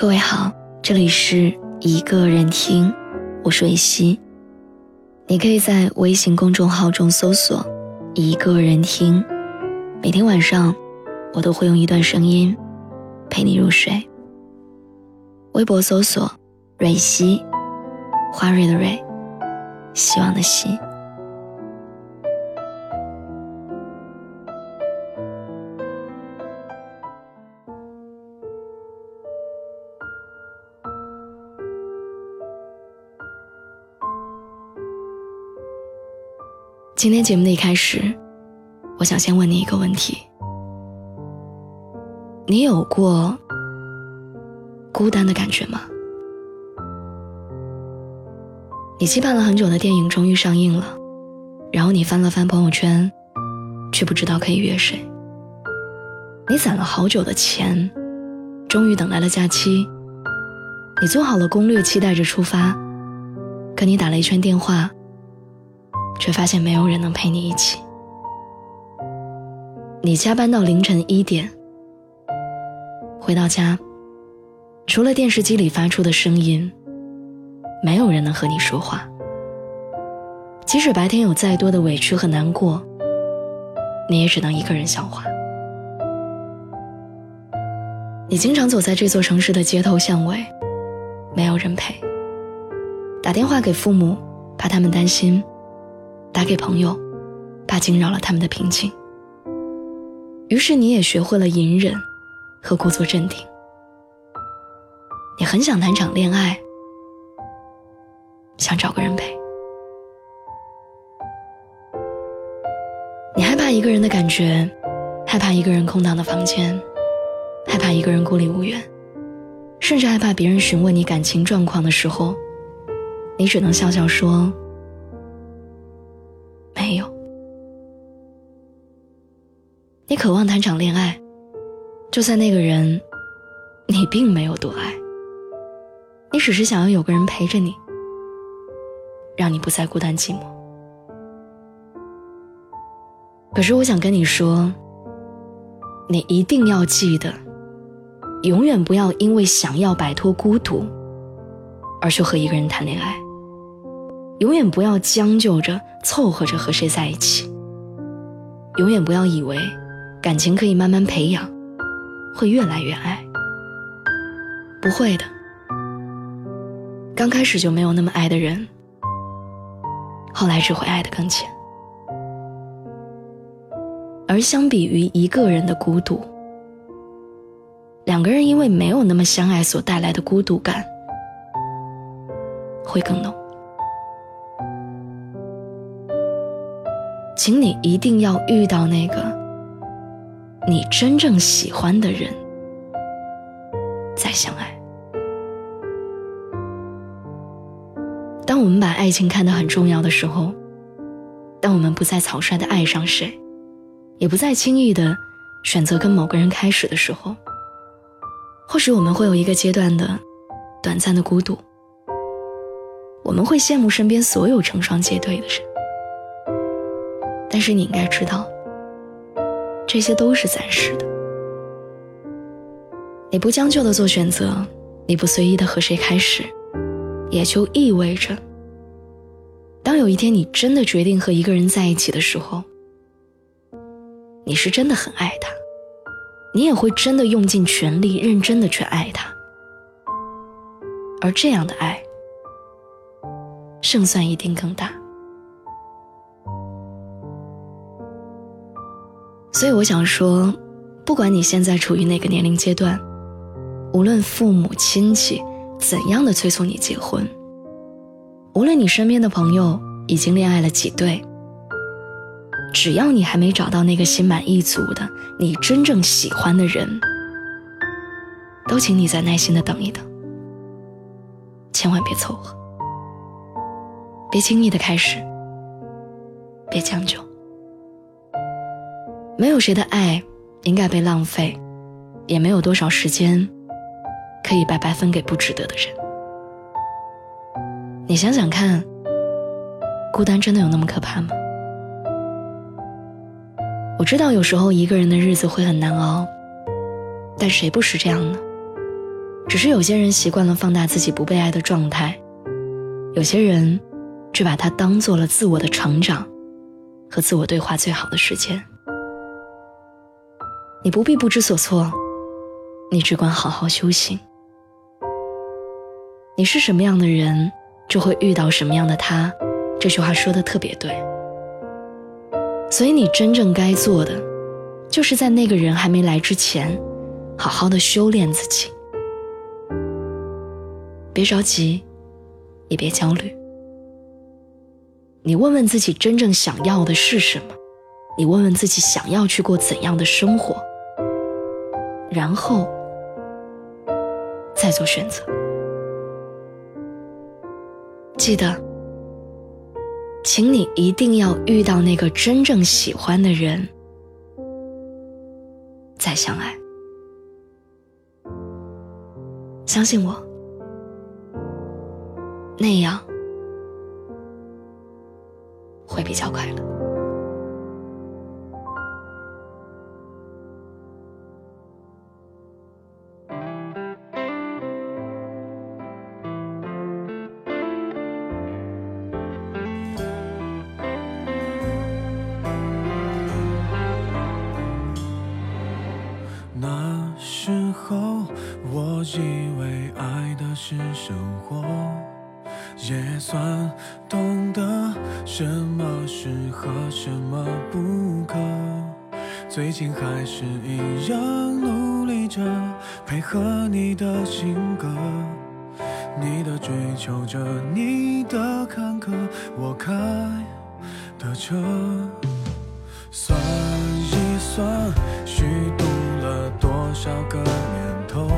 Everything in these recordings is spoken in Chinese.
各位好，这里是一个人听，我是维希。你可以在微信公众号中搜索“一个人听”，每天晚上我都会用一段声音陪你入睡。微博搜索“蕊希”，花蕊的蕊，希望的希。今天节目的一开始，我想先问你一个问题：你有过孤单的感觉吗？你期盼了很久的电影终于上映了，然后你翻了翻朋友圈，却不知道可以约谁。你攒了好久的钱，终于等来了假期。你做好了攻略，期待着出发，可你打了一圈电话。却发现没有人能陪你一起。你加班到凌晨一点，回到家，除了电视机里发出的声音，没有人能和你说话。即使白天有再多的委屈和难过，你也只能一个人消化。你经常走在这座城市的街头巷尾，没有人陪。打电话给父母，怕他们担心。打给朋友，怕惊扰了他们的平静。于是你也学会了隐忍和故作镇定。你很想谈场恋爱，想找个人陪。你害怕一个人的感觉，害怕一个人空荡的房间，害怕一个人孤立无援，甚至害怕别人询问你感情状况的时候，你只能笑笑说。没有，你渴望谈场恋爱，就算那个人你并没有多爱，你只是想要有个人陪着你，让你不再孤单寂寞。可是我想跟你说，你一定要记得，永远不要因为想要摆脱孤独，而去和一个人谈恋爱。永远不要将就着凑合着和谁在一起。永远不要以为感情可以慢慢培养，会越来越爱。不会的，刚开始就没有那么爱的人，后来只会爱得更浅。而相比于一个人的孤独，两个人因为没有那么相爱所带来的孤独感，会更浓。请你一定要遇到那个你真正喜欢的人，再相爱。当我们把爱情看得很重要的时候，当我们不再草率的爱上谁，也不再轻易的选择跟某个人开始的时候，或许我们会有一个阶段的短暂的孤独。我们会羡慕身边所有成双结对的人。但是你应该知道，这些都是暂时的。你不将就的做选择，你不随意的和谁开始，也就意味着，当有一天你真的决定和一个人在一起的时候，你是真的很爱他，你也会真的用尽全力、认真的去爱他，而这样的爱，胜算一定更大。所以我想说，不管你现在处于哪个年龄阶段，无论父母亲戚怎样的催促你结婚，无论你身边的朋友已经恋爱了几对，只要你还没找到那个心满意足的你真正喜欢的人，都请你再耐心的等一等，千万别凑合，别轻易的开始，别将就。没有谁的爱应该被浪费，也没有多少时间可以白白分给不值得的人。你想想看，孤单真的有那么可怕吗？我知道有时候一个人的日子会很难熬，但谁不是这样呢？只是有些人习惯了放大自己不被爱的状态，有些人却把它当做了自我的成长和自我对话最好的时间。你不必不知所措，你只管好好修行。你是什么样的人，就会遇到什么样的他。这句话说的特别对。所以你真正该做的，就是在那个人还没来之前，好好的修炼自己。别着急，也别焦虑。你问问自己真正想要的是什么？你问问自己想要去过怎样的生活？然后再做选择。记得，请你一定要遇到那个真正喜欢的人，再相爱。相信我。那样会比较快乐。以为爱的是生活。也算懂得什么适合，什么不可。最近还是一样努力着，配合你的性格，你的追求着，你的坎坷，我开的车。算一算，虚度了多少个年头，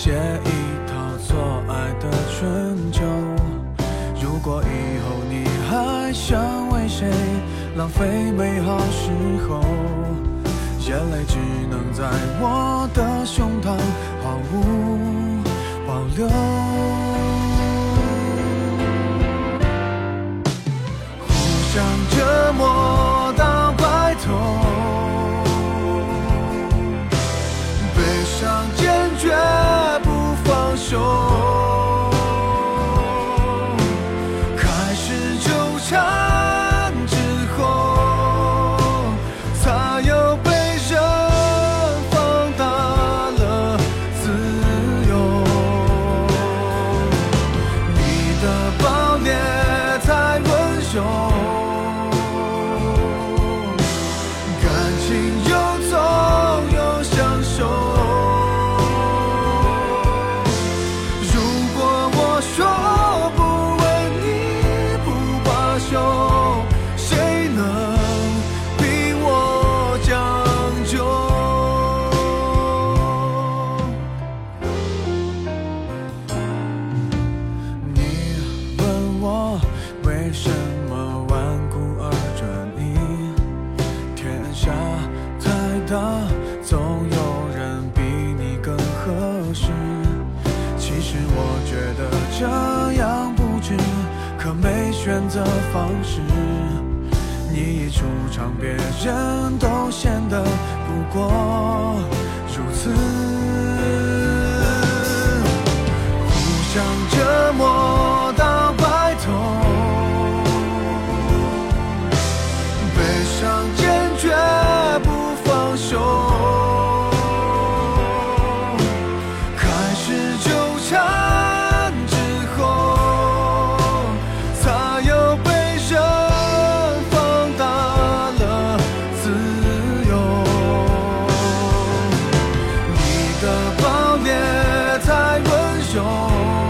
写一套错爱的。春秋，如果以后你还想为谁浪费美好时候，眼泪只能在我的胸膛毫无保留。互相折磨到白头，少年才温雄。这样不值，可没选择方式，你一出场，别人都显得不过如此，互相折磨。太温柔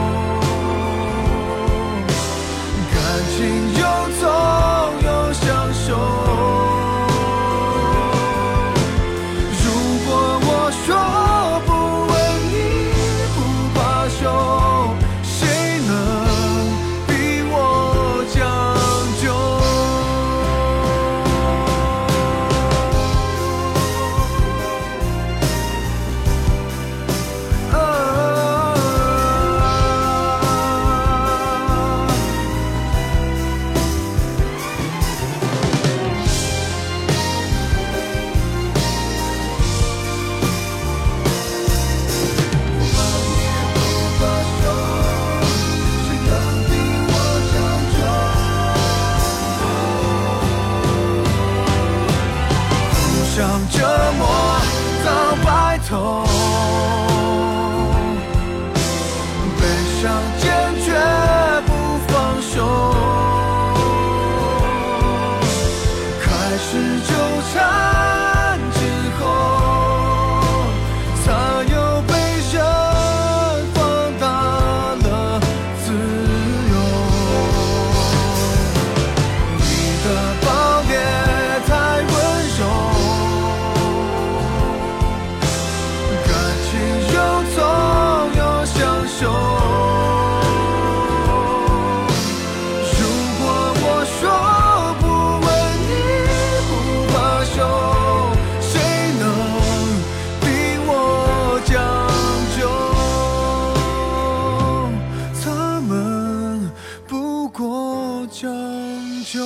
拯救